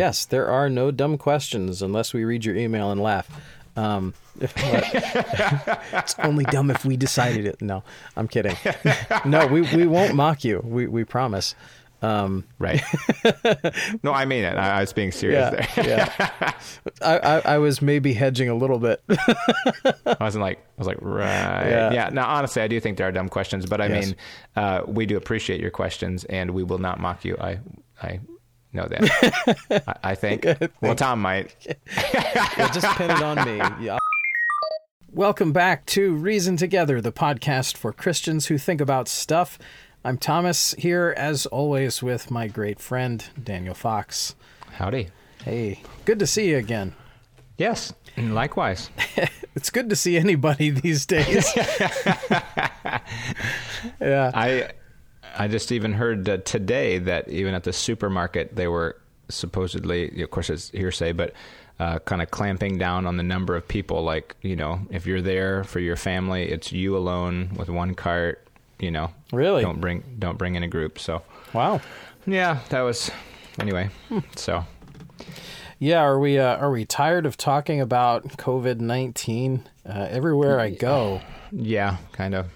Yes, there are no dumb questions unless we read your email and laugh. Um, it's only dumb if we decided it. No, I'm kidding. no, we, we won't mock you. We we promise. Um, right. no, I mean it. I, I was being serious yeah, there. yeah. I, I, I was maybe hedging a little bit. I wasn't like I was like right. Yeah. Yeah. Now, honestly, I do think there are dumb questions, but I Yes. mean, uh, we do appreciate your questions, and we will not mock you. I I know that. I, I think. Well, Tom might. Yeah, just pin it on me. Yeah. Welcome back to Reason Together, the podcast for Christians who think about stuff. I'm Thomas here, as always, with my great friend Daniel Fox. Howdy. Hey, good to see you again. Yes. and Likewise. It's good to see anybody these days. yeah. I I just even heard uh, today that even at the supermarket they were supposedly, of course, it's hearsay, but uh, kind of clamping down on the number of people. Like you know, if you're there for your family, it's you alone with one cart. You know, Really? don't bring don't bring in a group. So Wow. yeah, that was anyway. So Yeah, are we uh, are we tired of talking about COVID nineteen uh, everywhere I go? yeah, kind of.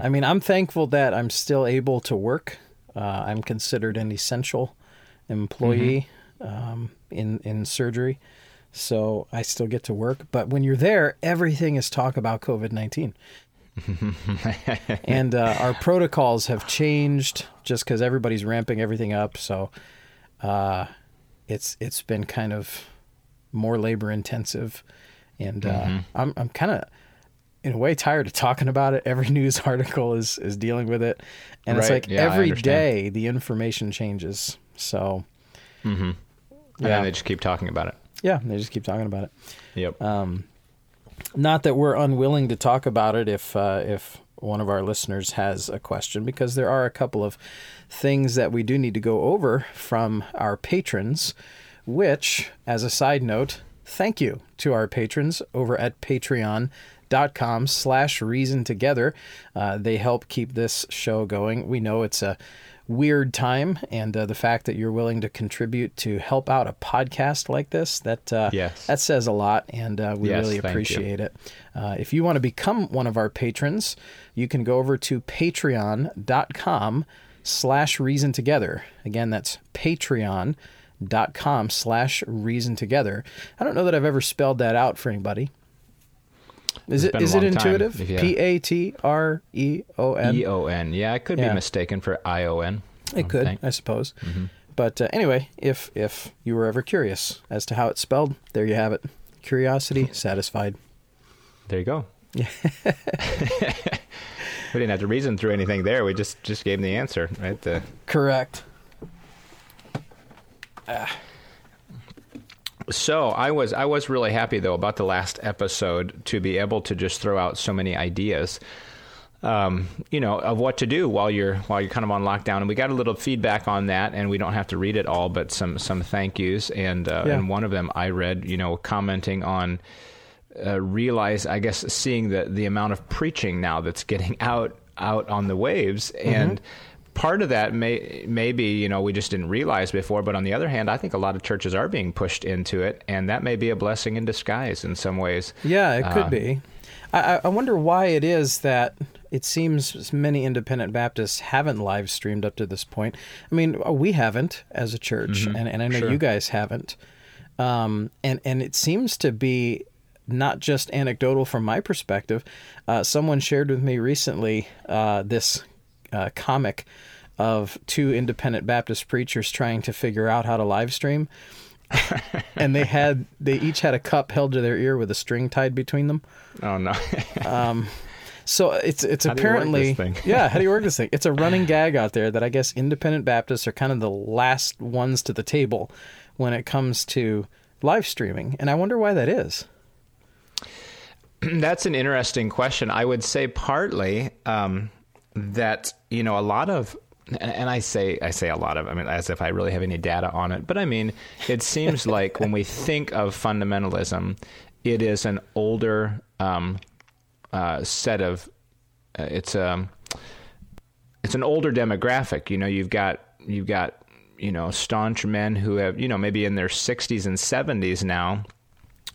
I mean, I'm thankful that I'm still able to work. Uh, I'm considered an essential employee um, in in surgery, so I still get to work. But when you're there, everything is talk about COVID nineteen, and uh, our protocols have changed just because everybody's ramping everything up. So uh, it's it's been kind of more labor intensive, and uh, I'm I'm kind of in a way tired of talking about it. Every news article is is dealing with it, and it's like Yeah, every day the information changes. So and Yeah. then they just keep talking about it. yeah, they just keep talking about it. Yep. Um, not that we're unwilling to talk about it if uh, if one of our listeners has a question, because there are a couple of things that we do need to go over from our patrons. Which, as a side note, thank you to our patrons over at Patreon.com slash reason together. Uh, they help keep this show going. We know it's a weird time and uh, the fact that you're willing to contribute to help out a podcast like this that uh, Yes. that says a lot and uh, we Yes, really appreciate it. Uh, if you want to become one of our patrons you can go over to patreon.com slash reason together. Again that's patreon.com slash reason together. I don't know that i've ever spelled that out for anybody is it is it intuitive p a t r e o n E O N. Yeah, it could Yeah. be mistaken for I O N. It could, think. I suppose. But uh, anyway, if if you were ever curious as to how it's spelled, there you have it. Curiosity satisfied. There you go. Yeah. we didn't have to reason through anything there. We just just gave them the answer, right? The Correct. So I was I was really happy though about the last episode to be able to just throw out so many ideas. Um, you know, of what to do while you're while you're kind of on lockdown, and we got a little feedback on that, and we don't have to read it all, but some some thank yous, and uh, Yeah. and one of them I read, you know, commenting on uh, realize, I guess, seeing the the amount of preaching now that's getting out out on the waves, and part of that may maybe you know we just didn't realize before, but on the other hand, I think a lot of churches are being pushed into it, and that may be a blessing in disguise in some ways. Yeah, it could Uh, be. I, I- wonder why it is that it seems many independent Baptists haven't live streamed up to this point. I mean, uh, we haven't as a church, and, and I know Sure. you guys haven't. Um, and and it seems to be not just anecdotal from my perspective. Uh, someone shared with me recently uh, this uh, comic of two independent Baptist preachers trying to figure out how to live stream. and they had they each had a cup held to their ear with a string tied between them. Oh no, So it's it's How do you work apparently this thing? yeah. How do you work this thing? It's a running gag out there that I guess independent Baptists are kind of the last ones to the table when it comes to live streaming, and I wonder why that is. That's an interesting question. I would say partly um, that you know a lot of, and I say I say a lot of. I mean, as if I really have any data on it. But I mean, it seems like when we think of fundamentalism, it is an older um, uh, set of. Uh, it's a. It's an older demographic. You know, you've got you've got you know, staunch men who have, you know, maybe in their 60s and 70s now,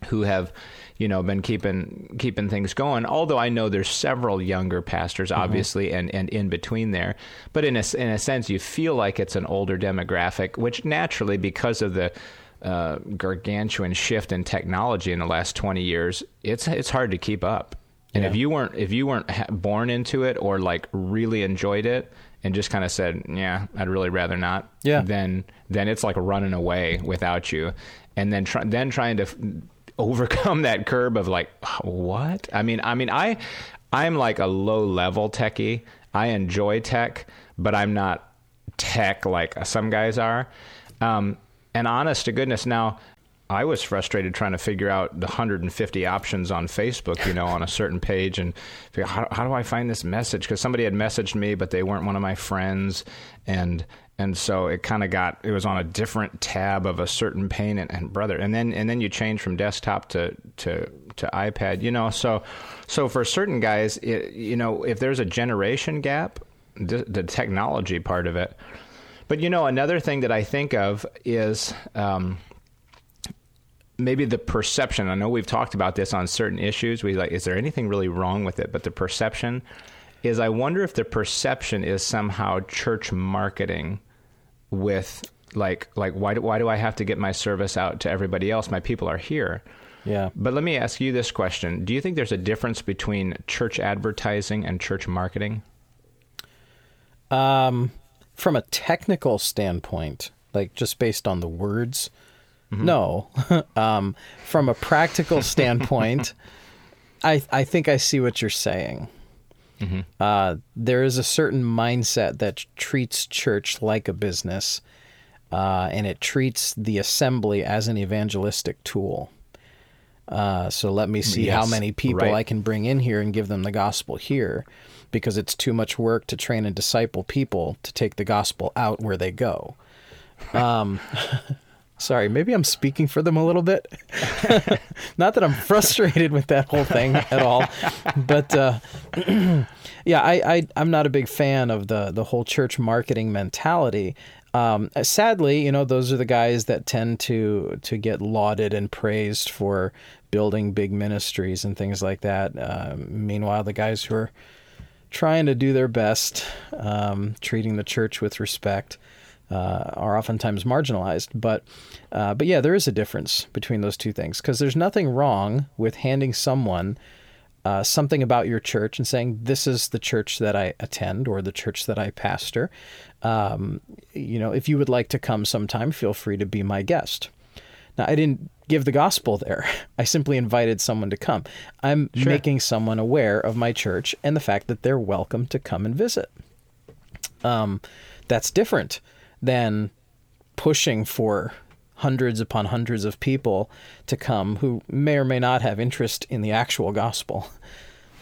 who have, you know, been keeping keeping things going. Although I know there's several younger pastors, obviously, mm-hmm. and and in between there. But in a in a sense, you feel like it's an older demographic, which naturally, because of the uh, gargantuan shift in technology in the last 20 years, it's it's hard to keep up. And yeah. if you weren't if you weren't born into it or like really enjoyed it and just kind of said, "Yeah, I'd really rather not," yeah. then then it's like running away without you, and then try, then trying to f- overcome that curb of like, what? I mean, I mean, I I'm like a low level techie. I enjoy tech, but I'm not tech like some guys are. Um, and honest to goodness, now I was frustrated trying to figure out the 150 options on Facebook, you know, on a certain page, and figure, how, how do I find this message? Because somebody had messaged me, but they weren't one of my friends, and and so it kind of got it was on a different tab of a certain pane and, and, brother, and then and then you change from desktop to to to iPad, you know. So so for certain guys, it, you know, if there's a generation gap, the, the technology part of it but you know, another thing that I think of is um, maybe the perception. I know we've talked about this on certain issues. We like, is there anything really wrong with it? But the perception is, I wonder if the perception is somehow church marketing with like like why do why do I have to get my service out to everybody else? My people are here. Yeah. But let me ask you this question: Do you think there's a difference between church advertising and church marketing? Um, from a technical standpoint, like just based on the words, mm-hmm. no. um, from a practical standpoint, I I think I see what you're saying. Mm-hmm. Uh, there is a certain mindset that treats church like a business, uh, and it treats the assembly as an evangelistic tool. Uh, so let me see yes, how many people right. I can bring in here and give them the gospel here because it's too much work to train and disciple people to take the gospel out where they go. Um, sorry, maybe I'm speaking for them a little bit. Not that I'm frustrated with that whole thing at all, but uh, yeah, I, I I'm not a big fan of the the whole church marketing mentality. Um, sadly, you know, those are the guys that tend to to get lauded and praised for building big ministries and things like that. Uh, meanwhile, the guys who are trying to do their best, um, treating the church with respect, uh, are oftentimes marginalized. But, uh, but yeah, there is a difference between those two things because there's nothing wrong with handing someone uh, something about your church and saying, This is the church that I attend or the church that I pastor. Um, you know, if you would like to come sometime, feel free to be my guest. Now, I didn't give the gospel there. I simply invited someone to come. I'm sure. making someone aware of my church and the fact that they're welcome to come and visit. Um, that's different than pushing for hundreds upon hundreds of people to come who may or may not have interest in the actual gospel.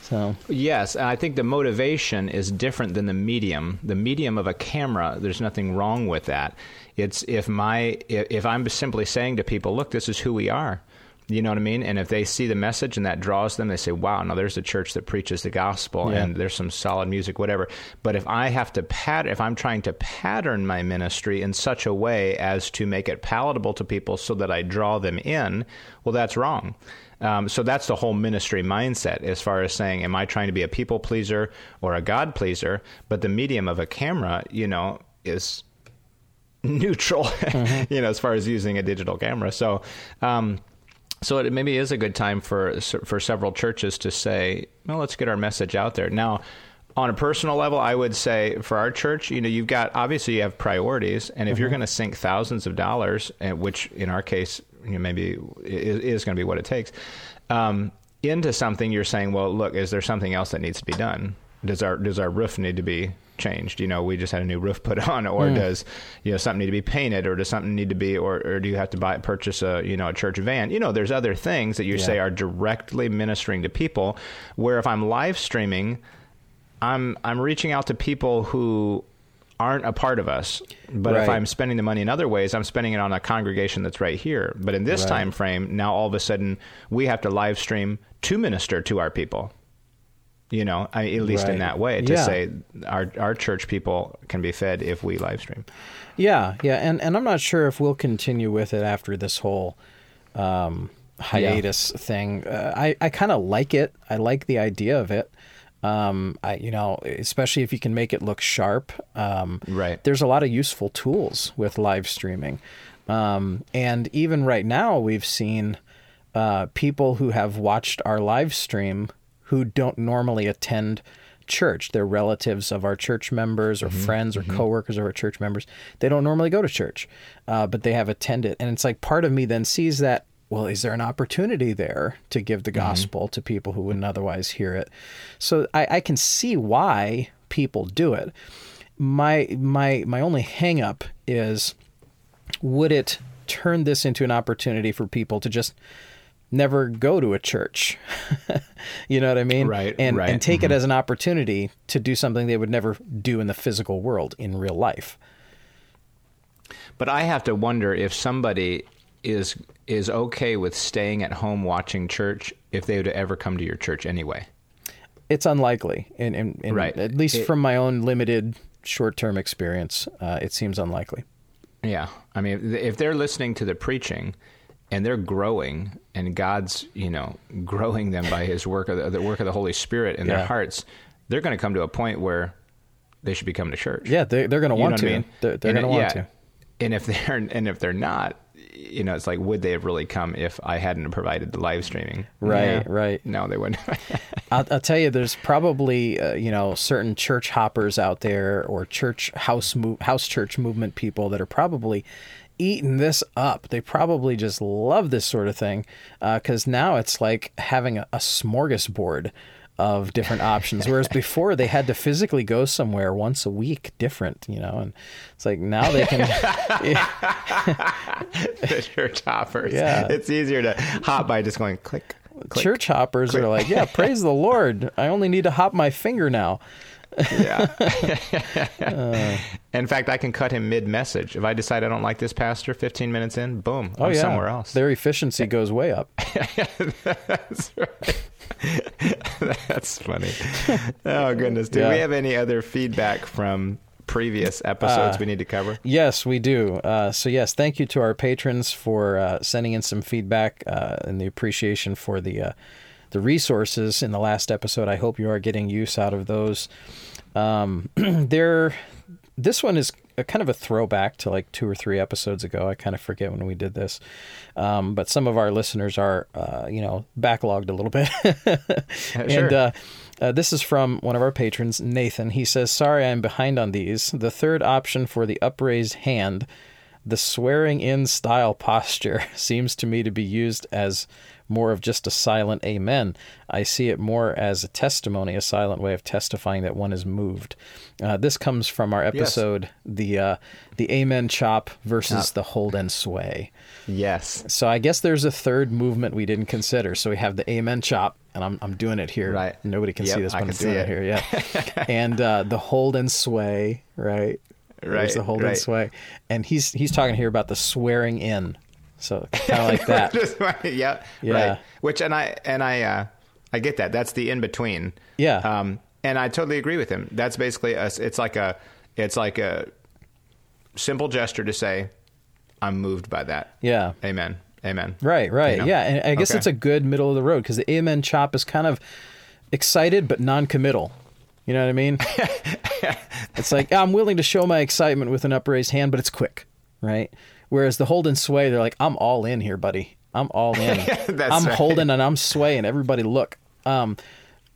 So yes, I think the motivation is different than the medium. The medium of a camera, there's nothing wrong with that. It's if my if I'm simply saying to people, look, this is who we are. You know what I mean? And if they see the message and that draws them, they say, wow, now there's a church that preaches the gospel yeah. and there's some solid music, whatever. But if I have to pat, if I'm trying to pattern my ministry in such a way as to make it palatable to people so that I draw them in, well, that's wrong. Um, so that's the whole ministry mindset as far as saying, am I trying to be a people pleaser or a God pleaser? But the medium of a camera, you know, is neutral, mm-hmm. you know, as far as using a digital camera. So, um, so it maybe is a good time for for several churches to say, well, let's get our message out there now. On a personal level, I would say for our church, you know, you've got obviously you have priorities, and if mm-hmm. you're going to sink thousands of dollars, which in our case, you know, maybe is, is going to be what it takes, um, into something, you're saying, well, look, is there something else that needs to be done? Does our does our roof need to be changed? You know, we just had a new roof put on, or mm. does you know something need to be painted, or does something need to be, or, or do you have to buy purchase a you know a church van? You know, there's other things that you yeah. say are directly ministering to people. Where if I'm live streaming, I'm I'm reaching out to people who aren't a part of us. But right. if I'm spending the money in other ways, I'm spending it on a congregation that's right here. But in this right. time frame, now all of a sudden we have to live stream to minister to our people You know, I, at least Right. in that way, to Yeah. say our our church people can be fed if we live stream. Yeah, yeah, and and I'm not sure if we'll continue with it after this whole um, hiatus thing. Uh, I I kind of like it. I like the idea of it. Um, I you know, especially if you can make it look sharp. Um, Right. There's a lot of useful tools with live streaming, um, and even right now we've seen uh, people who have watched our live stream who don't normally attend church. They're relatives of our church members or mm-hmm. friends or mm-hmm. coworkers of our church members. They don't normally go to church, uh, but they have attended. And it's like part of me then sees that, well, is there an opportunity there to give the mm-hmm. gospel to people who wouldn't otherwise hear it? So I, I can see why people do it. My my my only hang up is would it turn this into an opportunity for people to just never go to a church? you know what I mean? Right, And right, and take it as an opportunity to do something they would never do in the physical world in real life. But I have to wonder if somebody is is okay with staying at home watching church if they would ever come to your church anyway. It's unlikely, and, and, and Right. at least It- from my own limited short-term experience, uh, it seems unlikely. Yeah, I mean, if they're listening to the preaching and they're growing, and God's you know growing them by His work of the, the work of the Holy Spirit in Yeah. their hearts, they're going to come to a point where they should be coming to church. Yeah, they, they're going to want to. I mean? They're, they're going to want yeah. to. And if they're and if they're not, you know, it's like, would they have really come if I hadn't provided the live streaming? Right, Yeah. right. No, they wouldn't. I'll, I'll tell you, there's probably uh, you know certain church hoppers out there or church house move, house church movement people that are probably eating this up. They probably just love this sort of thing uh, because now it's like having a, a smorgasbord of different options. Whereas before they had to physically go somewhere once a week, different, you know, and it's like now they can. the church hoppers. Yeah. It's easier to hop by just going click. click. Church hoppers are like, yeah, praise the Lord. I only need to hop my finger now. Yeah. in fact, I can cut him mid message. If I decide I don't like this pastor 15 minutes in, boom, Oh I'm yeah, somewhere else. Their efficiency goes way up. That's right. That's funny. Oh, goodness. Do Yeah. we have any other feedback from previous episodes Uh, we need to cover? Yes, we do. Uh, so yes, thank you to our patrons for uh, sending in some feedback uh, and the appreciation for the uh, the resources in the last episode. I hope you are getting use out of those. Um, there, this one is a kind of a throwback to like two or three episodes ago. I kind of forget when we did this, um, but some of our listeners are, uh, you know, backlogged a little bit. Sure. And uh, uh, this is from one of our patrons, Nathan. He says, Sorry, I'm behind on these. The third option for the upraised hand, the swearing in style posture, seems to me to be used as more of just a silent amen. I see it more as a testimony, a silent way of testifying that one is moved. Uh, this comes from our episode, the uh, the amen chop versus the hold and sway. Yes. So I guess there's a third movement we didn't consider. So we have the amen chop, and I'm I'm doing it here. Right. Nobody can Yep, see this, but I'm doing it. it. here. Yeah. and uh, the hold and sway. Right. Right. There's the hold and sway, and he's he's talking here about the swearing in. So kind of like that. Just- yeah. Yeah. Right. Which and I and I uh, I get that. That's the in between. Yeah. Um, and I totally agree with him. That's basically a, it's like a it's like a simple gesture to say, I'm moved by that. Yeah. Amen. Amen. Right, right. You know? Yeah, and I guess Okay. it's a good middle of the road because the amen chop is kind of excited but non-committal. You know what I mean? it's like I'm willing to show my excitement with an upraised hand, but it's quick, right? Whereas the hold and sway, they're like, "I'm all in here, buddy. I'm all in. I'm right. holding and I'm swaying. Everybody, look." Um,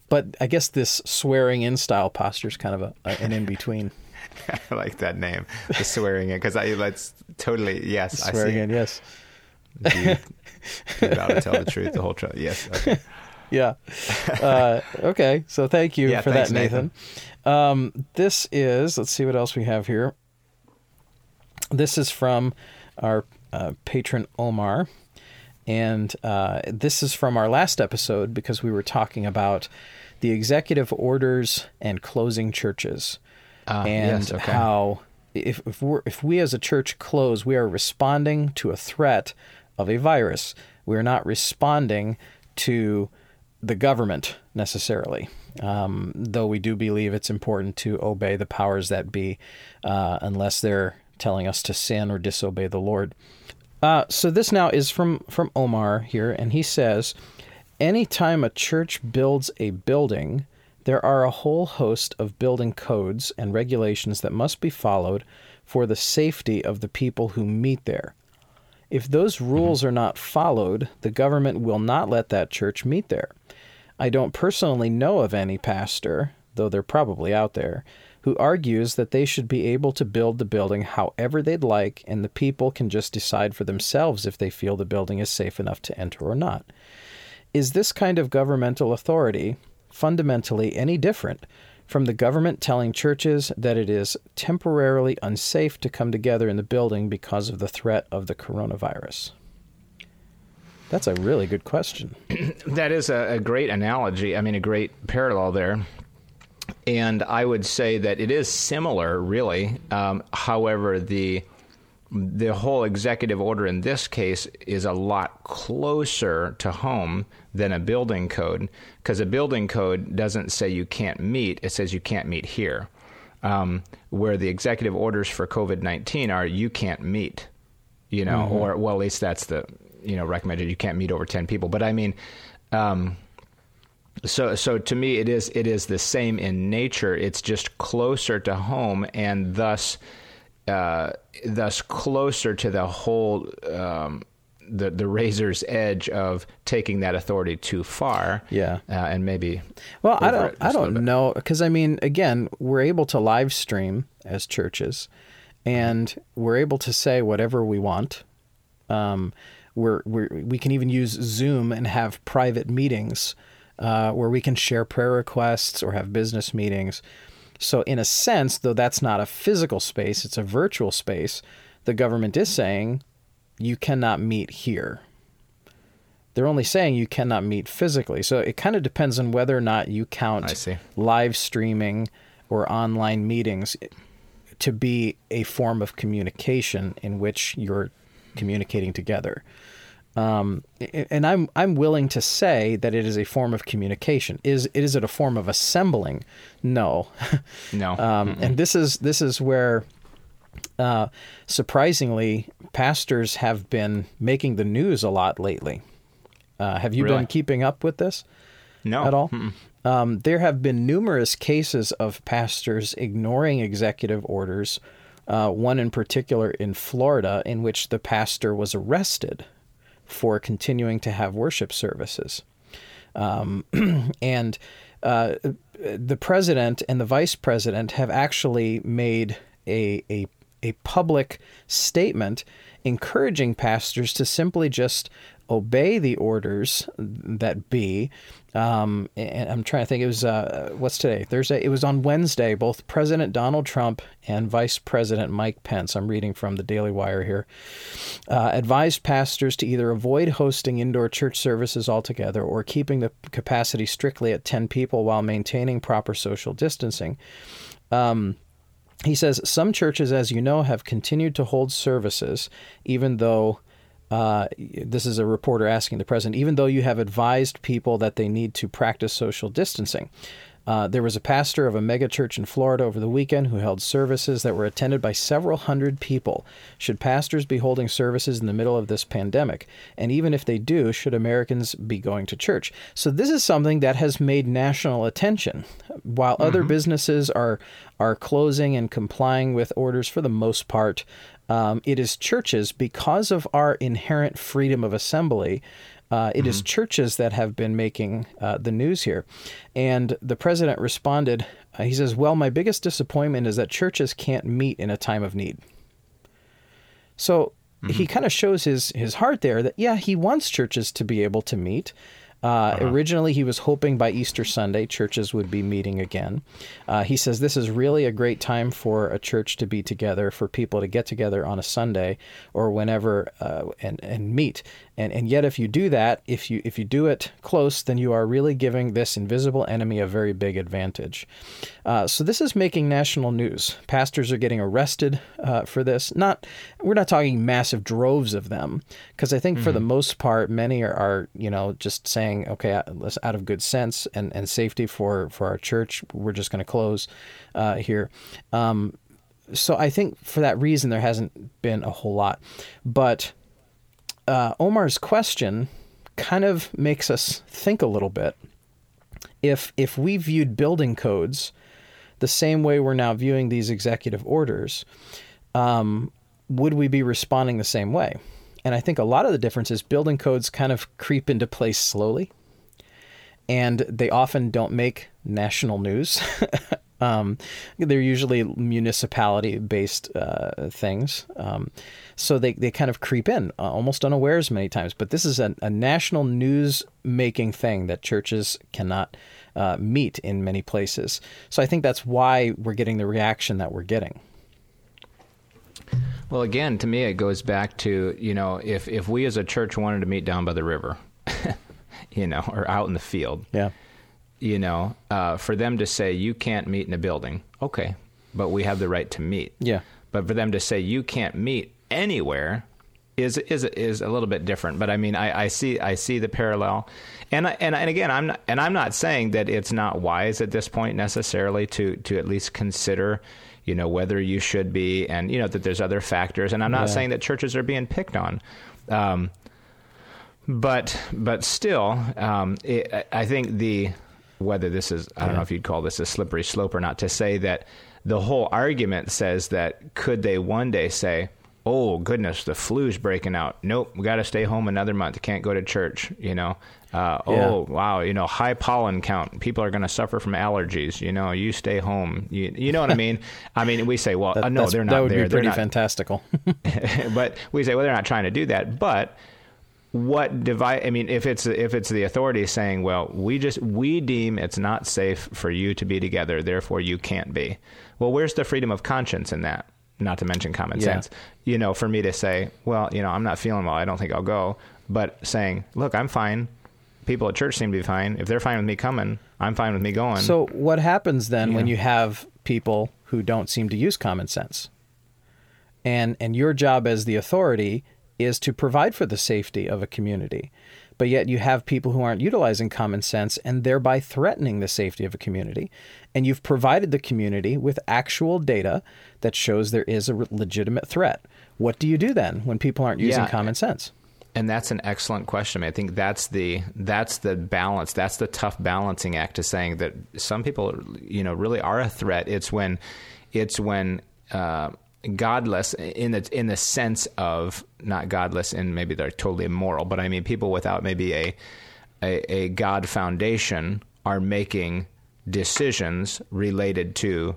but I guess this swearing in style posture is kind of a, a, an in between. I like that name, the swearing in, because I that's totally yes. I Swearing see. in, yes, Do you, you to tell the truth, the whole truth? Yes. Okay. yeah. Uh, okay, so thank you Yeah, for thanks, that, Nathan. Um, this is, let's see what else we have here. This is from our uh, patron Omar. And uh, this is from our last episode because we were talking about the executive orders and closing churches. Ah, and yes, okay. how if, if, we're, if we as a church close, we are responding to a threat of a virus. We are not responding to the government necessarily, um, though we do believe it's important to obey the powers that be, uh, unless they're telling us to sin or disobey the Lord. Uh, so this now is from from Omar here, and he says, anytime a church builds a building, there are a whole host of building codes and regulations that must be followed for the safety of the people who meet there. If those rules are not followed, the government will not let that church meet there. I don't personally know of any pastor, though they're probably out there, who argues that they should be able to build the building however they'd like and the people can just decide for themselves if they feel the building is safe enough to enter or not. Is this kind of governmental authority fundamentally any different from the government telling churches that it is temporarily unsafe to come together in the building because of the threat of the coronavirus? That's a really good question. that is a, a, great analogy. I mean, a great parallel there. And I would say that it is similar, really. Um, however, the the whole executive order in this case is a lot closer to home than a building code because a building code doesn't say you can't meet, it says you can't meet here. Um, where the executive orders for COVID 19 are you can't meet, you know, mm-hmm. or, well, at least that's the, you know, recommended you can't meet over 10 people. But I mean, um, so so to me it is it is the same in nature it's just closer to home and thus uh, thus closer to the whole um, the the razor's edge of taking that authority too far. Yeah, uh, and maybe. Well, I don't I don't know because I mean, again, we're able to live stream as churches, and we're able to say whatever we want. Um, we're, we're we can even use Zoom and have private meetings uh, where we can share prayer requests or have business meetings. So, in a sense, though that's not a physical space, it's a virtual space, the government is saying you cannot meet here. They're only saying you cannot meet physically. So, it kind of depends on whether or not you count live streaming or online meetings to be a form of communication in which you're communicating together. Um, and I'm I'm willing to say that it is a form of communication. Is is it a form of assembling? No, no. um, and this is this is where, uh, surprisingly, pastors have been making the news a lot lately. Uh, have you really? been keeping up with this? No, at all. Um, there have been numerous cases of pastors ignoring executive orders. Uh, one in particular in Florida, in which the pastor was arrested for continuing to have worship services. Um, and uh, the president and the vice president have actually made a, a, a public statement encouraging pastors to simply just obey the orders that be. Um, and I'm trying to think. It was uh, what's today? Thursday. It was on Wednesday. Both President Donald Trump and Vice President Mike Pence. I'm reading from the Daily Wire here. Uh, advised pastors to either avoid hosting indoor church services altogether or keeping the capacity strictly at 10 people while maintaining proper social distancing. Um, he says some churches, as you know, have continued to hold services even though uh, this is a reporter asking the president, even though you have advised people that they need to practice social distancing. Uh, there was a pastor of a megachurch in Florida over the weekend who held services that were attended by several hundred people. Should pastors be holding services in the middle of this pandemic? And even if they do, should Americans be going to church? So this is something that has made national attention. While mm-hmm. other businesses are are closing and complying with orders for the most part, um, it is churches, because of our inherent freedom of assembly, uh, it mm-hmm. is churches that have been making uh, the news here. And the president responded, uh, he says, Well, my biggest disappointment is that churches can't meet in a time of need. So mm-hmm. he kind of shows his, his heart there that, yeah, he wants churches to be able to meet. Uh, uh-huh. Originally, he was hoping by Easter Sunday churches would be meeting again. Uh, he says this is really a great time for a church to be together, for people to get together on a Sunday or whenever uh, and and meet. And and yet, if you do that, if you if you do it close, then you are really giving this invisible enemy a very big advantage. Uh, so this is making national news. Pastors are getting arrested uh, for this. Not we're not talking massive droves of them, because I think mm-hmm. for the mm-hmm. most part, many are, are you know just saying okay, uh, out of good sense and, and safety for, for our church, we're just going to close uh, here. Um, so I think for that reason, there hasn't been a whole lot. But uh, Omar's question kind of makes us think a little bit. If if we viewed building codes the same way we're now viewing these executive orders, um, would we be responding the same way? And I think a lot of the difference is building codes kind of creep into place slowly, and they often don't make national news. um, they're usually municipality based uh, things. Um, so they, they kind of creep in uh, almost unawares many times. But this is a, a national news making thing that churches cannot uh, meet in many places. So I think that's why we're getting the reaction that we're getting. Well, again, to me, it goes back to you know if if we as a church wanted to meet down by the river, you know, or out in the field, Yeah. You know, uh, for them to say you can't meet in a building, okay, but we have the right to meet. Yeah. But for them to say you can't meet anywhere is is is a little bit different. But I mean, I, I see I see the parallel, and I, and and again, I'm not, and I'm not saying that it's not wise at this point necessarily to to at least consider. You know whether you should be, and you know that there's other factors, and I'm not Yeah. saying that churches are being picked on, um, but but still, um, it, I- I think the whether this is I don't know if you'd call this a slippery slope or not to say that the whole argument says that could they one day say, "Oh goodness, the flu's breaking out. Nope, we got to stay home another month. Can't go to church." You know. Uh, Yeah. Oh wow, you know, high pollen count. People are going to suffer from allergies. You know, you stay home. You, you know what I mean? I mean, we say, well, That, uh, no, they're not that would there. be They're pretty not- fantastical. but we say, well, they're not trying to do that. But what divide? I mean, if it's if it's the authority saying, well, we just we deem it's not safe for you to be together, therefore you can't be. Well, where's the freedom of conscience in that? Not to mention common Yeah. sense. You know, for me to say, well, you know, I'm not feeling well. I don't think I'll go. But saying, look, I'm fine. People at church seem to be fine. If they're fine with me coming, I'm fine with me going. So what happens then when you have people who don't seem to use common sense? And and your job as the authority is to provide for the safety of a community. But yet you have people who aren't utilizing common sense and thereby threatening the safety of a community. And you've provided the community with actual data that shows there is a legitimate threat. What do you do then when people aren't using Yeah. common sense? And that's an excellent question. I think that's the that's the balance. That's the tough balancing act to saying that some people, you know, really are a threat. It's when it's when uh, godless in the in the sense of not godless and maybe they're totally immoral, but I mean people without maybe a a, a God foundation are making decisions related to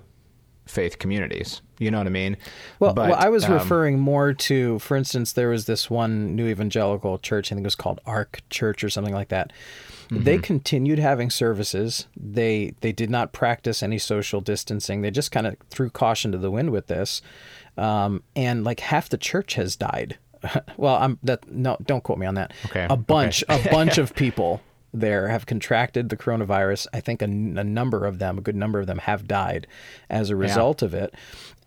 faith communities. You know what I mean? Well, But, well I was um, referring more to, for instance, there was this one new evangelical church, I think it was called Ark Church or something like that. They Mm-hmm. continued having services. They they did not practice any social distancing. They just kind of threw caution to the wind with this, um, and like half the church has died. well, I'm that no, don't quote me on that. Okay, a bunch, a bunch of people there have contracted the coronavirus. I think a number of them, a good number of them, have died as a result of it.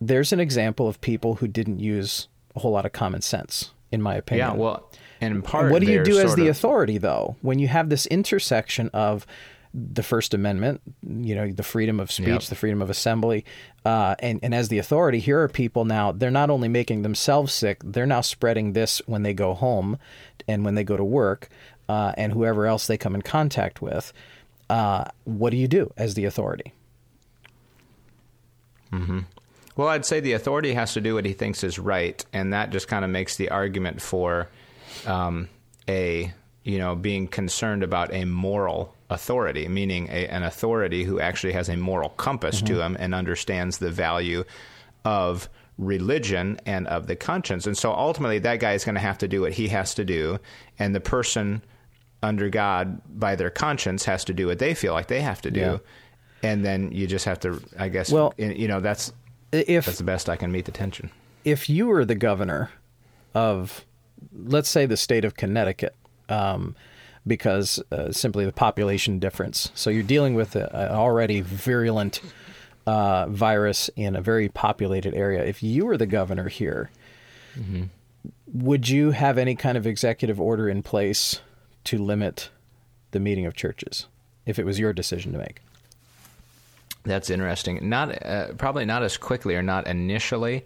There's an example of people who didn't use a whole lot of common sense, in my opinion. Yeah, well, and in part, what do you do as the of- authority, though, when you have this intersection of the First Amendment, you know, the freedom of speech, Yep. the freedom of assembly, uh, and and as the authority, here are people now. They're not only making themselves sick; they're now spreading this when they go home, and when they go to work, uh, and whoever else they come in contact with. Uh, what do you do as the authority? Well, I'd say the authority has to do what he thinks is right, and that just kind of makes the argument for um, a you know being concerned about a moral authority, meaning a, an authority who actually has a moral compass to mm-hmm. him and understands the value of religion and of the conscience. And so ultimately, that guy is going to have to do what he has to do, and the person under God by their conscience has to do what they feel like they have to do. Yeah. And then you just have to, I guess, Well- you know, that's If that's the best I can meet the tension. if you were the governor of, let's say, the state of Connecticut, um, because uh, simply the population difference. So you're dealing with an already virulent uh, virus in a very populated area. If you were the governor here, would you have any kind of executive order in place to limit the meeting of churches if it was your decision to make? That's interesting. Not uh, probably not as quickly or not initially.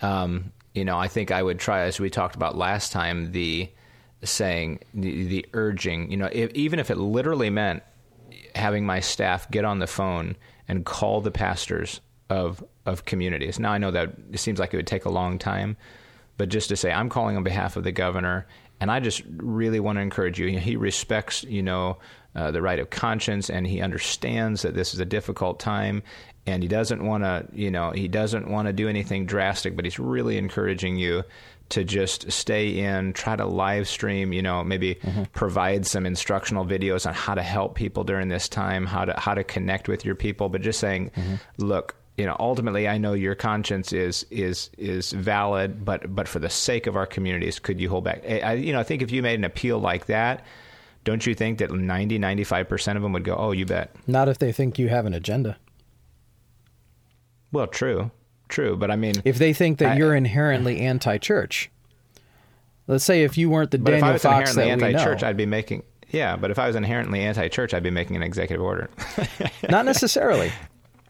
Um, you know, I think I would try, as we talked about last time, the saying, the, the urging. You know, if, even if it literally meant having my staff get on the phone and call the pastors of of communities. Now I know that it seems like it would take a long time, but just to say I'm calling on behalf of the governor, and I just really want to encourage you. He respects, you know, uh, the right of conscience, and he understands that this is a difficult time, and he doesn't want to, you know, he doesn't want to do anything drastic, but he's really encouraging you to just stay in, try to live stream, you know, maybe mm-hmm. provide some instructional videos on how to help people during this time, how to how to connect with your people, but just saying, mm-hmm. look, you know, ultimately, I know your conscience is is is valid, but but for the sake of our communities, could you hold back? I, you know, I think if you made an appeal like that, don't you think that 90, 95 percent of them would go, "Oh, you bet." Not if they think you have an agenda. Well, true, true, but I mean, if they think that I, you're inherently anti-church, let's say if you weren't the but Daniel if I was Fox inherently anti-church, I'd be making yeah, but if I was inherently anti-church, I'd be making an executive order. Not necessarily.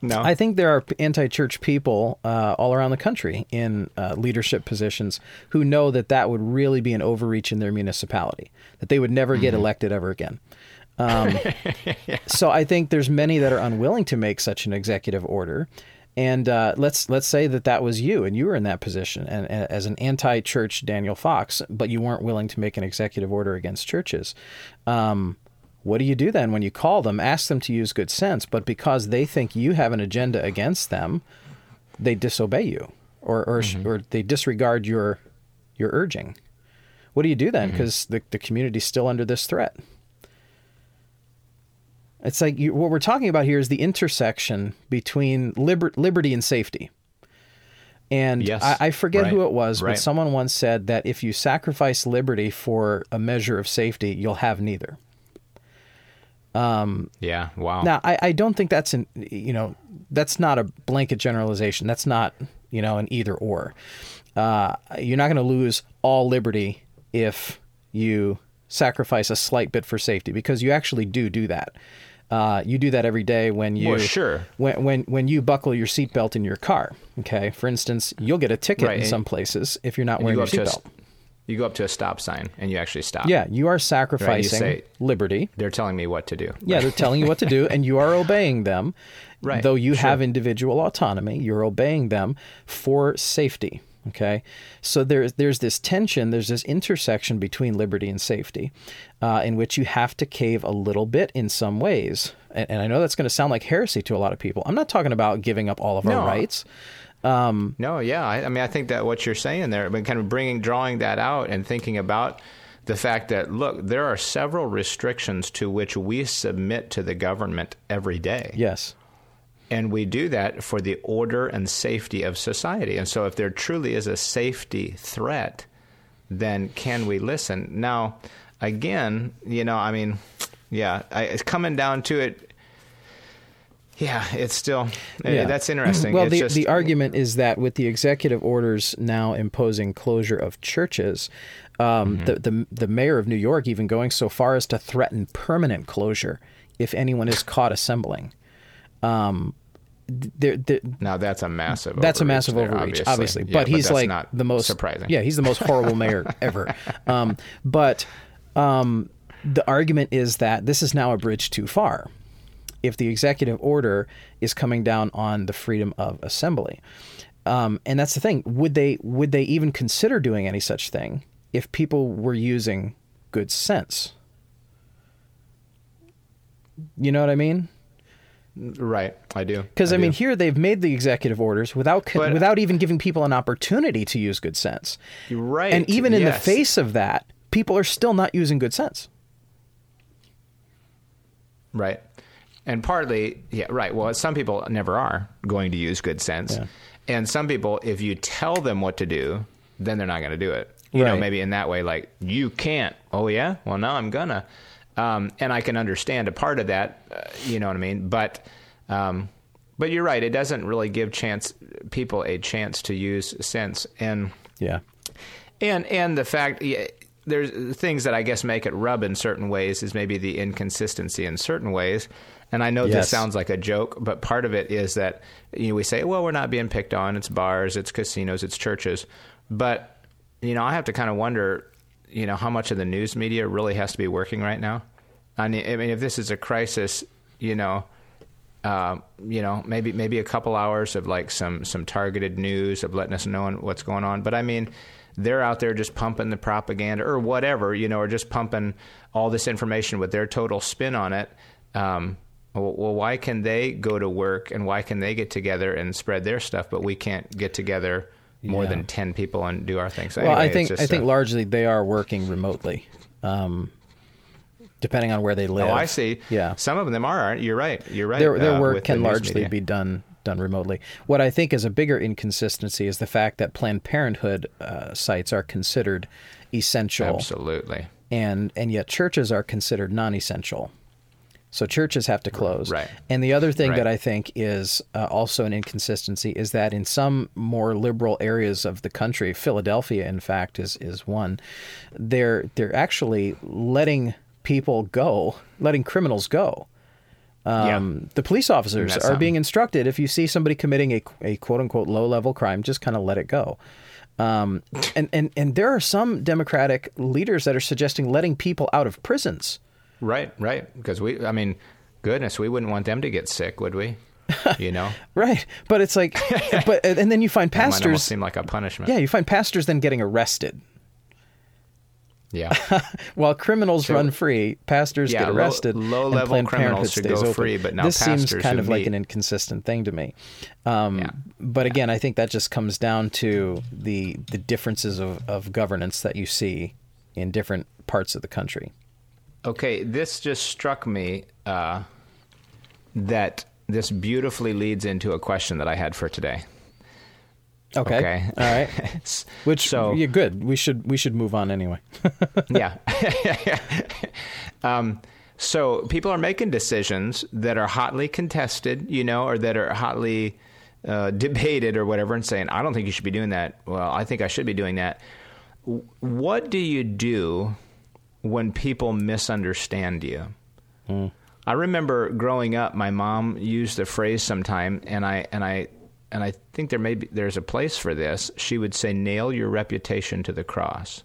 No. I think there are anti church people uh, all around the country in uh, leadership positions who know that that would really be an overreach in their municipality, that they would never get mm-hmm. elected ever again. Um, yeah. So I think there's many that are unwilling to make such an executive order. And uh, let's let's say that that was you, and you were in that position, and, and as an anti-church Daniel Fox, but you weren't willing to make an executive order against churches. Um, what do you do then when you call them? Ask them to use good sense, but because they think you have an agenda against them, they disobey you or or, mm-hmm. or they disregard your your urging. What do you do then? Because mm-hmm. the, the community's still under this threat. It's like you, what we're talking about here is the intersection between liber, liberty and safety. And yes, I, I, forget right, who it was, right. but someone once said that if you sacrifice liberty for a measure of safety, you'll have neither. Um, yeah. Wow. Now, I, I don't think that's an you know that's not a blanket generalization. That's not you know an either or. Uh, you're not going to lose all liberty if you sacrifice a slight bit for safety because you actually do do that. Uh, you do that every day when you well, sure when when when you buckle your seatbelt in your car. Okay, for instance, you'll get a ticket right. in some places if you're not wearing you your seatbelt. You go up to a stop sign and you actually stop. Yeah, you are sacrificing right, you say, liberty. They're telling me what to do. Yeah, they're telling you what to do, and you are obeying them. Right. Though you sure. have individual autonomy, you're obeying them for safety. Okay, so there's there's this tension, there's this intersection between liberty and safety, uh, in which you have to cave a little bit in some ways. And, and I know that's going to sound like heresy to a lot of people. I'm not talking about giving up all of no. our rights. Um, no, yeah. I, I, mean, I think that what you're saying there, but kind of bringing, drawing that out and thinking about the fact that, look, there are several restrictions to which we submit to the government every day. Yes. And we do that for the order and safety of society. And so, if there truly is a safety threat, then can we listen? Now, again, you know, I mean, yeah, I, it's coming down to it yeah, it's still eh, yeah. that's interesting. Well, it's the just, the argument is that with the executive orders now imposing closure of churches, um, mm-hmm. the, the the mayor of New York even going so far as to threaten permanent closure if anyone is caught assembling. Um, they're, they're, now that's a massive. That's a massive there, overreach, obviously. obviously. Yeah, but he's but like the most surprising. Yeah, he's the most horrible mayor ever. Um, but um, the argument is that this is now a bridge too far if the executive order is coming down on the freedom of assembly. Um, and that's the thing. Would they would they even consider doing any such thing if people were using good sense? You know what I mean? Right, I do. Because I, I mean, here they've made the executive orders without but, without even giving people an opportunity to use good sense. Right, and even in yes. the face of that, people are still not using good sense. Right. And partly, yeah, right. Well, some people never are going to use good sense. Yeah. And some people, if you tell them what to do, then they're not going to do it. You right. know, maybe in that way, like, you can't. Oh, yeah? Well, now I'm going to. Um, and I can understand a part of that, uh, you know what I mean? But, um, but you're right. It doesn't really give chance people a chance to use sense. And, yeah. And, and the fact, there's things that I guess make it rub in certain ways is maybe the inconsistency in certain ways. And I know Yes. this sounds like a joke, but part of it is that you know we say, well, we're not being picked on. It's bars, it's casinos, it's churches, but you know I have to kind of wonder, you know, how much of the news media really has to be working right now. I mean, I mean, if this is a crisis, you know, uh, you know, maybe maybe a couple hours of like some some targeted news of letting us know what's going on. But I mean, they're out there just pumping the propaganda or whatever, you know, or just pumping all this information with their total spin on it. Um, well, why can they go to work and why can they get together and spread their stuff, but we can't get together more Yeah. than ten people and do our thing? So well, anyway, I think I think uh, largely they are working remotely, um, depending on where they live. Oh, I see. Yeah. some of them are. You're right. You're right. their their uh, work the can news largely media. be done done remotely. What I think is a bigger inconsistency is the fact that Planned Parenthood uh, sites are considered essential, absolutely. and and yet churches are considered non-essential. So churches have to close. Right. And the other thing Right. that I think is uh, also an inconsistency is that in some more liberal areas of the country, Philadelphia, in fact, is is one. They're they're actually letting people go, letting criminals go. Um, The police officers are something. being instructed if you see somebody committing a, a quote unquote low level crime, just kind of let it go. Um, and, and, and there are some Democratic leaders that are suggesting letting people out of prisons. Right, right. Because we, I mean, goodness, we wouldn't want them to get sick, would we? You know, Right. But it's like, but, and then you find that might almost pastors. seem like a punishment. Yeah, you find pastors then getting arrested. Yeah. While criminals So- run free, pastors Yeah, get arrested. and low-level Planned criminals should go open. free, but now this seems kind of like an inconsistent thing to me. Um, Yeah. But again, I think that just comes down to the the differences of, of governance that you see in different parts of the country. Okay, this just struck me uh, that this beautifully leads into a question that I had for today. Okay. Okay. All right. Which so yeah, good. We should we should move on anyway. yeah. um, so people are making decisions that are hotly contested, you know, or that are hotly uh, debated or whatever, and saying, "I don't think you should be doing that." Well, I think I should be doing that. What do you do when people misunderstand you? I remember growing up, my mom used the phrase sometime, and I and I and I think there may be there's a place for this. She would say, "Nail your reputation to the cross."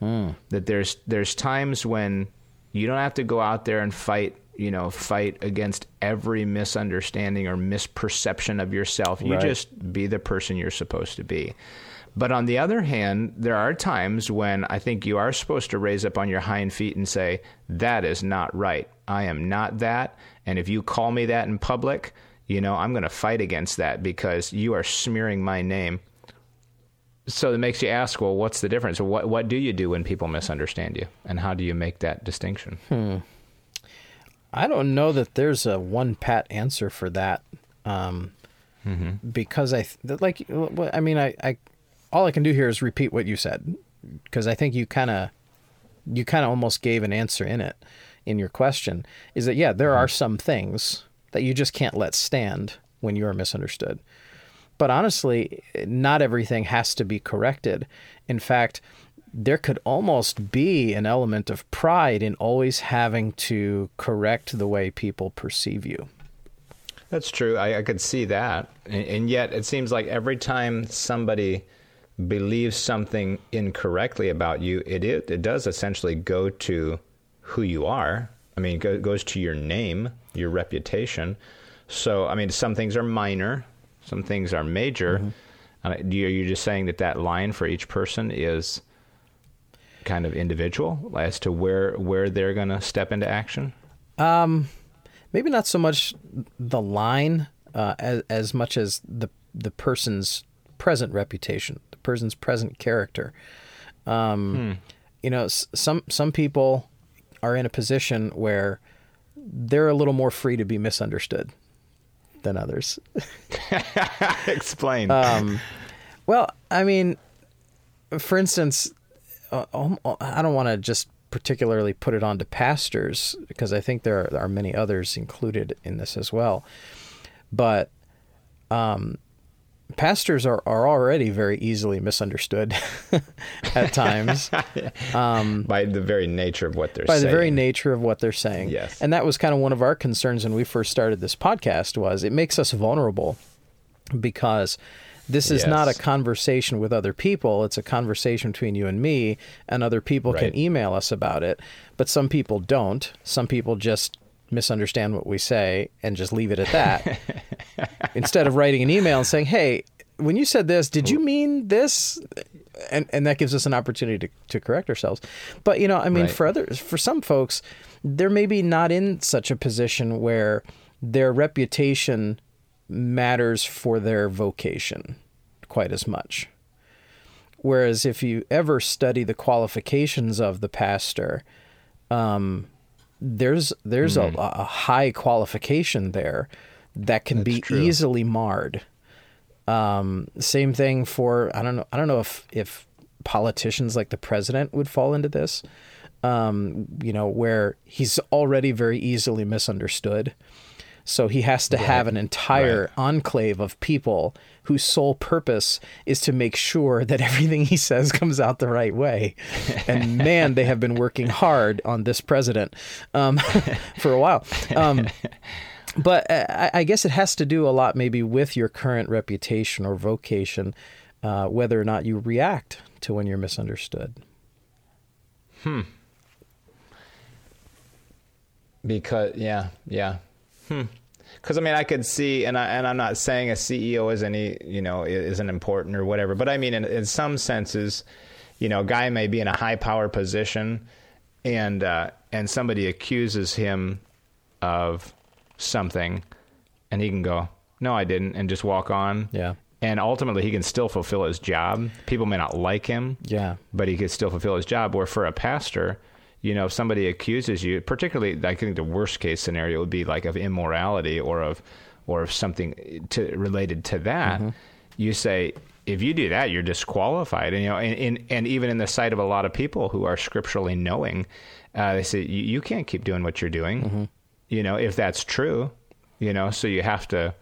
Hmm. That there's there's times when you don't have to go out there and fight, you know, fight against every misunderstanding or misperception of yourself. You Right. just be the person you're supposed to be. But on the other hand, there are times when I think you are supposed to raise up on your hind feet and say, That is not right. I am not that. And if you call me that in public, you know, I'm going to fight against that because you are smearing my name. So it makes you ask, well, what's the difference? What what do you do when people misunderstand you, and how do you make that distinction? Hmm. I don't know that there's a one pat answer for that. Um, Because I th- like, I mean, I, I, all I can do here is repeat what you said, because I think you kind of, you kind of almost gave an answer in it, in your question. Is that yeah, there are some things that you just can't let stand when you are misunderstood. But honestly, not everything has to be corrected. In fact, there could almost be an element of pride in always having to correct the way people perceive you. That's true. I, I could see that, and, and yet it seems like every time somebody believes something incorrectly about you, it it, it does essentially go to who you are. I mean, it go, goes to your name, your reputation. So, I mean, some things are minor, some things are major. Do you, are you just saying that that line for each person is kind of individual as to where where they're going to step into action? maybe not so much the line uh, as, as much as the the person's present reputation, the person's present character. Um, You know, some some people are in a position where they're a little more free to be misunderstood than others. Explain. Well, I mean, for instance, uh, um, I don't want to just particularly put it onto pastors because I think there are, there are many others included in this as well. But um, pastors are, are already very easily misunderstood at times um, by the very nature of what they're by saying. the very nature of what they're saying. Yes. And that was kind of one of our concerns when we first started this podcast was it makes us vulnerable because this is yes. not a conversation with other people. It's a conversation between you and me, and other people right. can email us about it. But some people don't. Some people just misunderstand what we say and just leave it at that. Instead of writing an email and saying, hey, when you said this, did you mean this? And and that gives us an opportunity to, to correct ourselves. But you know, I mean, right. for others, for some folks, they're maybe not in such a position where their reputation matters for their vocation quite as much. Whereas if you ever study the qualifications of the pastor, um, there's there's mm. a, a, high qualification there that can That's be true. easily marred. Um, same thing for I don't know I don't know if if politicians like the president would fall into this. Um, you know, where he's already very easily misunderstood. So he has to right. have an entire right. enclave of people whose sole purpose is to make sure that everything he says comes out the right way. And man, they have been working hard on this president um, for a while. Um, but I, I, guess it has to do a lot maybe with your current reputation or vocation, uh, whether or not you react to when you're misunderstood. Hmm. Because yeah, yeah. Hmm because I mean I could see, and I and I'm not saying a CEO is any you know isn't important or whatever, but I mean in, in some senses, you know, a guy may be in a high power position, and uh, and somebody accuses him of something, and he can go, no, I didn't, and just walk on. Yeah. And ultimately, he can still fulfill his job. People may not like him. Yeah. But he could still fulfill his job. Where for a pastor, you know, if somebody accuses you, particularly, I think the worst case scenario would be like of immorality or of, or of something to, related to that. Mm-hmm. You say, if you do that, you're disqualified. And you know, and, and, and, even in the sight of a lot of people who are scripturally knowing, uh, they say you, you, can't keep doing what you're doing. Mm-hmm. You know, if that's true, you know, so you have to,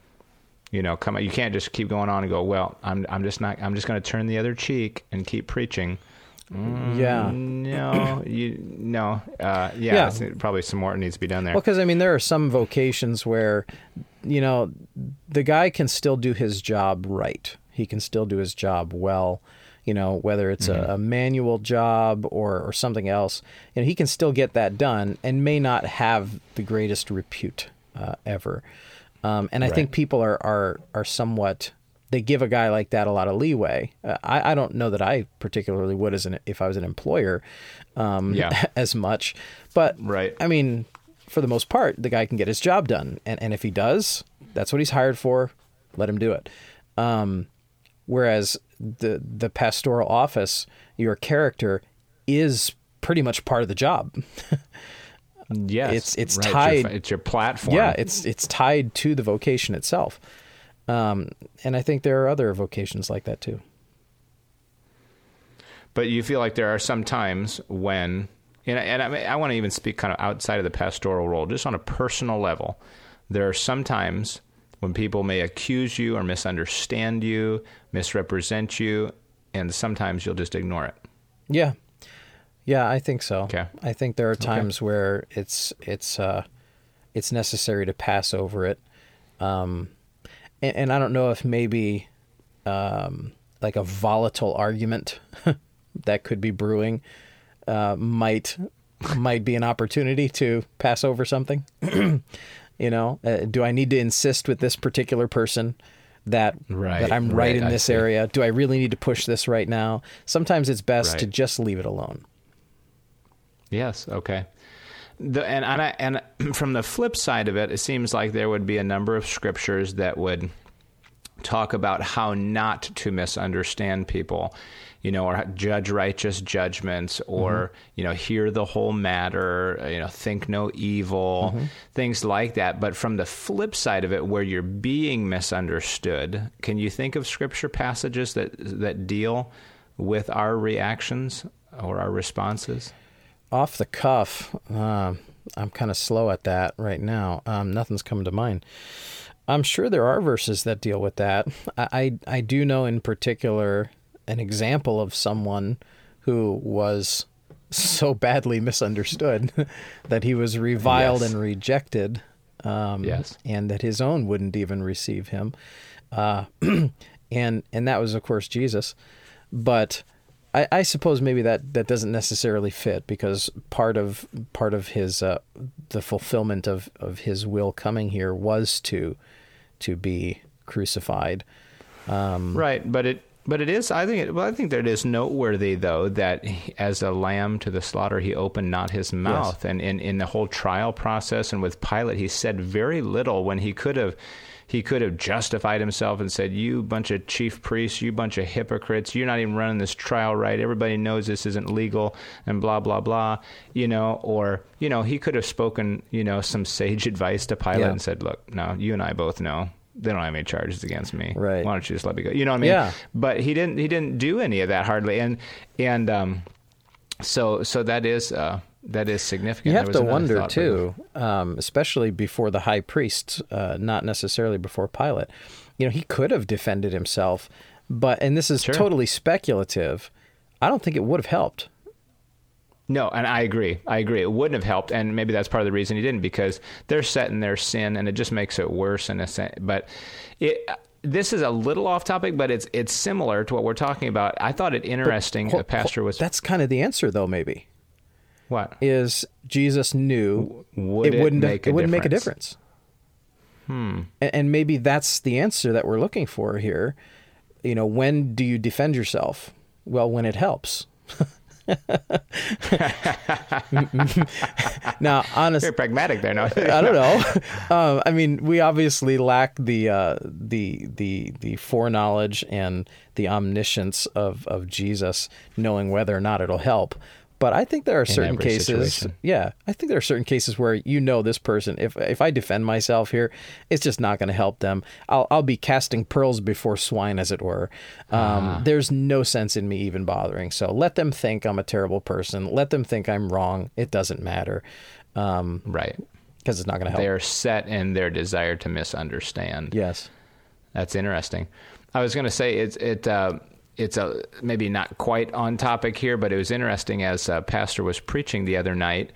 you know, come. You can't just keep going on and go. Well, I'm I'm just not. I'm just going to turn the other cheek and keep preaching yeah. No, you no. Uh, yeah, yeah. probably some more needs to be done there. Well, because I mean, there are some vocations where, you know, the guy can still do his job right. He can still do his job well. You know, whether it's mm-hmm. a, a, manual job or or something else, and he can still get that done, and may not have the greatest repute uh, ever. Um, and I right. think people are are are somewhat they give a guy like that a lot of leeway. Uh, I, I don't know that I particularly would as an if I was an employer, um, yeah. as much. But right. I mean, for the most part, the guy can get his job done, and and if he does, that's what he's hired for. Let him do it. Um, whereas the the pastoral office, your character is pretty much part of the job. yes, it's it's right. tied. It's your, it's your platform. Yeah, it's it's tied to the vocation itself. Um, and I think there are other vocations like that too. But you feel like there are some times when, and, and I, mean, I want to even speak kind of outside of the pastoral role, just on a personal level. There are some times when people may accuse you or misunderstand you, misrepresent you, and sometimes you'll just ignore it. Yeah, yeah, I think so. Okay. I think there are times okay. where it's it's uh, it's necessary to pass over it. Um, and, and I don't know if maybe um, like a volatile argument that could be brewing uh, might might be an opportunity to pass over something. you know, uh, do I need to insist with this particular person that right, that I'm right, right in this area? Do I really need to push this right now? Sometimes it's best right. to just leave it alone. Yes. Okay. The, and and, I, and from the flip side of it, it seems like there would be a number of scriptures that would talk about how not to misunderstand people you know, or judge righteous judgments, or mm-hmm. you know, hear the whole matter, you know, think no evil, mm-hmm. things like that. But from the flip side of it, where you're being misunderstood, can you think of scripture passages that that deal with our reactions or our responses? Off the cuff, uh, I'm kind of slow at that right now. Um, nothing's coming to mind. I'm sure there are verses that deal with that. I, I, I do know in particular an example of someone who was so badly misunderstood that he was reviled Yes. and rejected, um, Yes. and that his own wouldn't even receive him, uh, and and that was of course Jesus, but. I, I suppose maybe that, that doesn't necessarily fit because part of part of his uh, the fulfillment of, of his will coming here was to to be crucified. Um, Right, but it but it is I think it, well I think that it is noteworthy though that as a lamb to the slaughter he opened not his mouth and in in the whole trial process and with Pilate he said very little when he could have he could have justified himself and said you bunch of chief priests you bunch of hypocrites you're not even running this trial right everybody knows this isn't legal and blah blah blah you know or you know he could have spoken you know some sage advice to Pilate Yeah. and said look no you and I both know they don't have any charges against me. Right. Why don't you just let me go? You know what I mean? Yeah. But he didn't. He didn't do any of that hardly, and and um, so so that is uh that is significant. You have to wonder too, um, especially before the high priest, uh, not necessarily before Pilate. You know, he could have defended himself, but and this is Sure. totally speculative. I don't think it would have helped. No, and I agree. I agree. It wouldn't have helped, and maybe that's part of the reason he didn't because they're set in their sin, and it just makes it worse in a sense. But it. This is a little off topic, but it's it's similar to what we're talking about. I thought it interesting. Hol- the pastor was That's kind of the answer, though. Maybe what is Jesus knew Would it wouldn't make a it wouldn't make a difference? difference. Hmm. And, and maybe that's the answer that we're looking for here. You know, when do you defend yourself? Well, when it helps. now, honest, very pragmatic there. No, I don't know. Um, I mean, we obviously lack the uh, the the the foreknowledge and the omniscience of of Jesus, knowing whether or not it'll help. But I think there are certain cases. situation. Yeah, I think there are certain cases where you know this person. If if I defend myself here, it's just not going to help them. I'll I'll be casting pearls before swine, as it were. Um, There's no sense in me even bothering. So let them think I'm a terrible person. Let them think I'm wrong. It doesn't matter because right. Because it's not going to help. They're set in their desire to misunderstand. Yes. That's interesting. I was going to say it's it uh, it's a maybe not quite on topic here, but it was interesting as uh, pastor was preaching the other night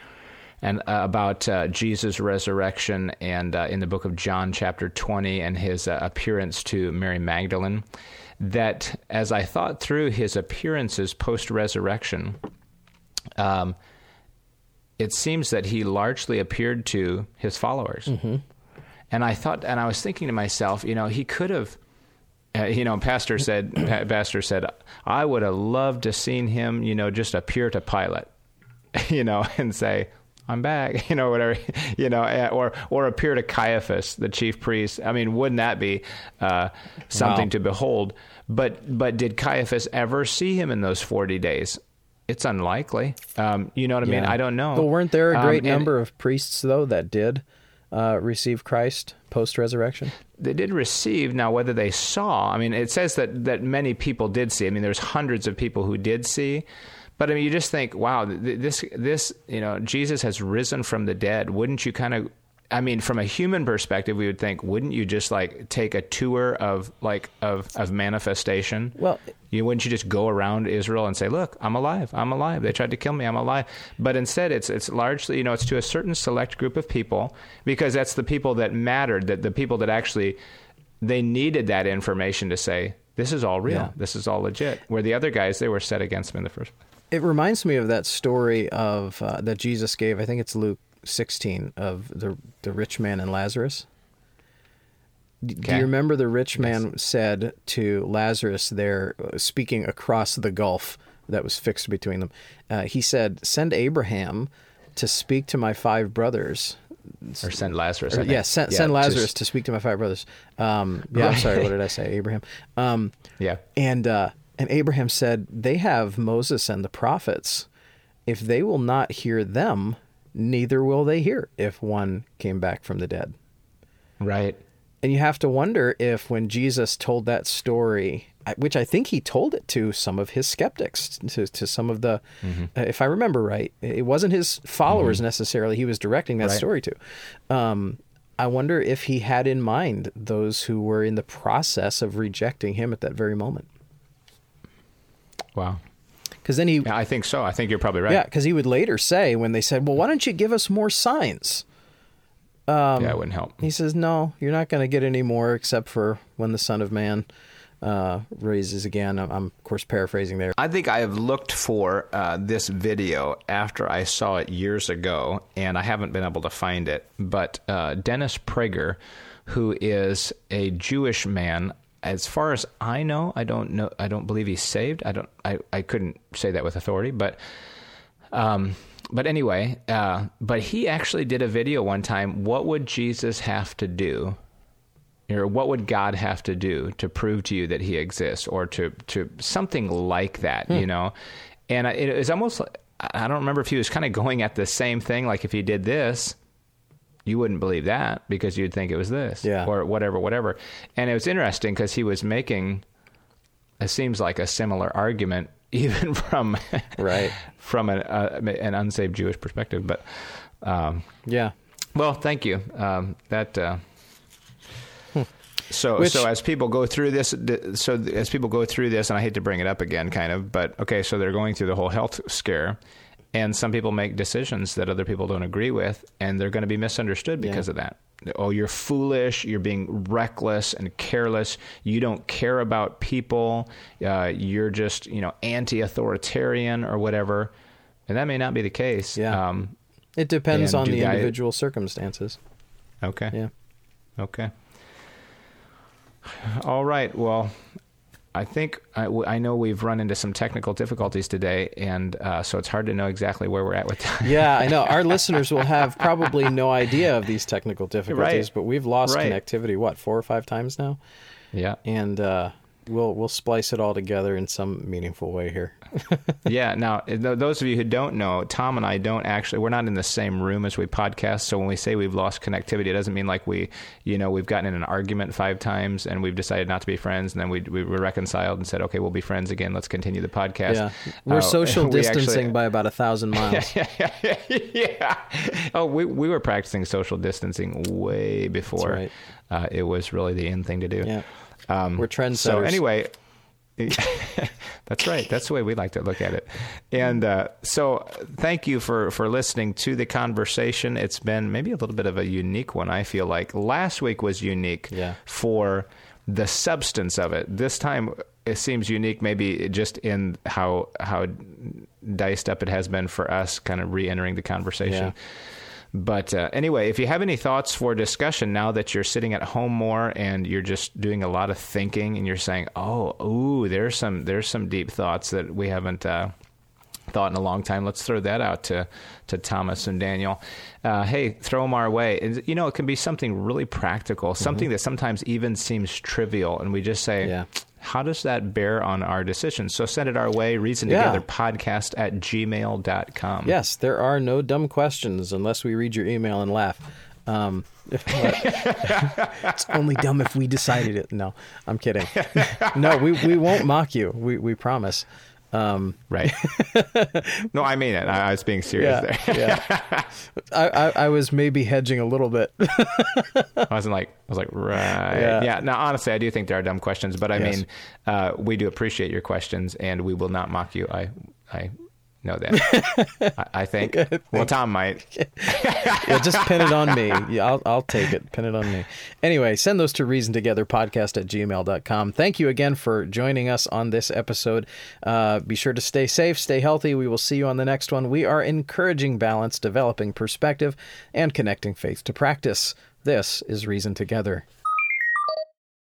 and uh, about uh, Jesus' resurrection and uh, in the book of John chapter 20 and his uh, appearance to Mary Magdalene that as I thought through his appearances post resurrection um, it seems that he largely appeared to his followers. And I thought, and I was thinking to myself, you know, he could have, uh, you know, Pastor said, Pastor said, I would have loved to seen him, you know, just appear to Pilate, you know, and say, I'm back, you know, whatever, you know, eh, or or appear to Caiaphas, the chief priest. I mean, wouldn't that be uh, something Wow. to behold? But but did Caiaphas ever see him in those forty days? It's unlikely. Um, you know what I mean? I don't know. Well, weren't there a Um, great and- number of priests though that did uh, receive Christ post resurrection? they did receive. Now whether they saw i mean it says that that many people did see. I mean there's hundreds of people who did see. But i mean you just think wow this this you know jesus has risen from the dead. Wouldn't you kind of i mean from a human perspective we would think wouldn't you just like take a tour of like of of manifestation Well, you wouldn't you just go around Israel and say, "Look, I'm alive. I'm alive. They tried to kill me. I'm alive." But instead, it's it's largely, you know, it's to a certain select group of people because that's the people that mattered, that the people that actually they needed that information to say, "This is all real. Yeah. This is all legit." Where the other guys, they were set against them in the first. place. It reminds me of that story of uh, that Jesus gave. I think it's Luke 16 of the the rich man and Lazarus. Do Okay. you remember the rich man said to Lazarus there, uh, speaking across the gulf that was fixed between them? Uh, he said, "Send Abraham to speak to my five brothers." Or send Lazarus. Or, yeah, send, Yeah, send just- Lazarus to speak to my five brothers. Um, yeah, I'm sorry. What did I say? Abraham. Um, yeah. and uh, and Abraham said, "They have Moses and the prophets. If they will not hear them, neither will they hear if one came back from the dead." Right. And you have to wonder if when Jesus told that story, which I think he told it to some of his skeptics, to, to some of the, Mm-hmm. uh, if I remember right, it wasn't his followers necessarily he was directing that Right. story to. Um, I wonder if he had in mind those who were in the process of rejecting him at that very moment. Wow. Because then he, Yeah, I think so. I think you're probably right. yeah, because he would later say when they said, "Well, why don't you give us more signs?" yeah, it wouldn't help. He says, "No, you're not going to get any more except for when the Son of Man uh, raises again." I'm, I'm, of course, paraphrasing there. I think I have looked for uh, this video after I saw it years ago, and I haven't been able to find it. But uh, Dennis Prager, who is a Jewish man, as far as I know, I don't know. I don't believe he's saved. I don't. I, I couldn't say that with authority, but. Um, but anyway, uh, but he actually did a video one time. What would Jesus have to do or what would God have to do to prove to you that He exists, or to to something like that, you know? And it was almost like, I don't remember if he was kind of going at the same thing, like if he did this, you wouldn't believe that because you'd think it was this, Yeah. or whatever, whatever. And it was interesting because he was making, it seems like a similar argument, even from Right. from an uh, an unsaved Jewish perspective. But um, Yeah. well, thank you. Um, that. Uh, so, Which- so as people go through this, so as people go through this, and I hate to bring it up again, kind of, but okay, so they're going through the whole health scare, and some people make decisions that other people don't agree with, and they're going to be misunderstood because of that. Oh, you're foolish. You're being reckless and careless. You don't care about people. Uh, you're just, you know, anti-authoritarian or whatever, and that may not be the case. Yeah. Um, It depends on the guy- individual circumstances. okay. Yeah. Okay. All right. Well, I think I, w- I know we've run into some technical difficulties today, and uh, so it's hard to know exactly where we're at with time. Yeah, I know. Our listeners will have probably no idea of these technical difficulties, Right. but we've lost Right. connectivity what four or five times now, yeah. and uh, we'll we'll splice it all together in some meaningful way here. Yeah. Now, th- those of you who don't know, Tom and I don't actually, we're not in the same room as we podcast. So when we say we've lost connectivity, it doesn't mean like we, you know, we've gotten in an argument five times and we've decided not to be friends. And then we, we were reconciled and said, okay, we'll be friends again. Let's continue the podcast. Yeah, we're Uh, social we actually- distancing by about a thousand miles. yeah. Oh, we we were practicing social distancing way before right. uh, it was really the in thing to do. Yeah, Um, We're trendsetters. So anyway, that's right. That's the way we like to look at it. And uh, so, thank you for for listening to the conversation. It's been maybe a little bit of a unique one. I feel like last week was unique Yeah. for the substance of it. This time it seems unique, maybe just in how how diced up it has been for us, kind of re-entering the conversation. Yeah. But uh, anyway, if you have any thoughts for discussion now that you're sitting at home more and you're just doing a lot of thinking and you're saying, "Oh, ooh, there's some there's some deep thoughts that we haven't uh, thought in a long time." Let's throw that out to to Thomas and Daniel. Uh, hey, throw them our way. And, you know, it can be something really practical, something that sometimes even seems trivial, and we just say, Mm-hmm. Yeah. How does that bear on our decisions? So send it our way, reason Yeah. together podcast at gmail.com. Yes, there are no dumb questions unless we read your email and laugh. Um, it's only dumb if we decided it. No, I'm kidding. No, we, we won't mock you. We we promise. Um, Right. no, I mean it. I, I was being serious yeah, there. yeah. I, I I was maybe hedging a little bit. I wasn't like, I was like, right. Yeah. Yeah. Now, honestly, I do think there are dumb questions, but I Yes. mean, uh, we do appreciate your questions and we will not mock you. I, I know that. I, I think. Well, Tom might. yeah, just pin it on me. Yeah, I'll, I'll take it. Pin it on me. Anyway, send those to reason together podcast at gmail.com. Thank you again for joining us on this episode. Uh, be sure to stay safe, stay healthy. We will see you on the next one. We are encouraging balance, developing perspective, and connecting faith to practice. This is Reason Together.